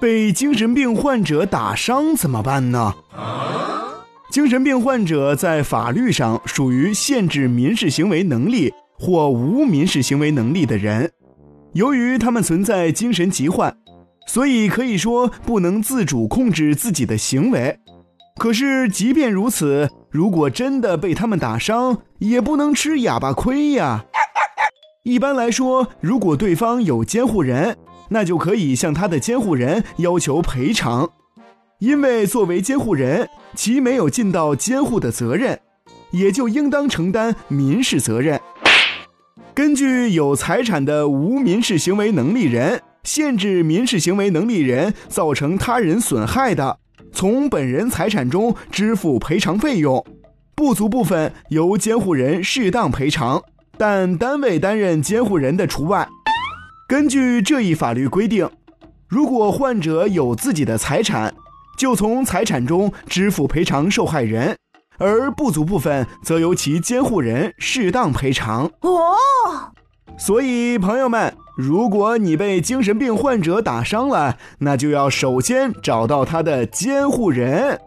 被精神病患者打伤怎么办呢？精神病患者在法律上属于限制民事行为能力或无民事行为能力的人，由于他们存在精神疾患，所以可以说不能自主控制自己的行为。可是，即便如此，如果真的被他们打伤，也不能吃哑巴亏呀。一般来说，如果对方有监护人，那就可以向他的监护人要求赔偿，因为作为监护人，其没有尽到监护的责任，也就应当承担民事责任。根据有财产的无民事行为能力人限制民事行为能力人造成他人损害的。从本人财产中支付赔偿费用，不足部分由监护人适当赔偿，但单位担任监护人的除外。根据这一法律规定，如果患者有自己的财产，就从财产中支付赔偿受害人，而不足部分则由其监护人适当赔偿。哦，所以朋友们。如果你被精神病患者打伤了，那就要首先找到他的监护人。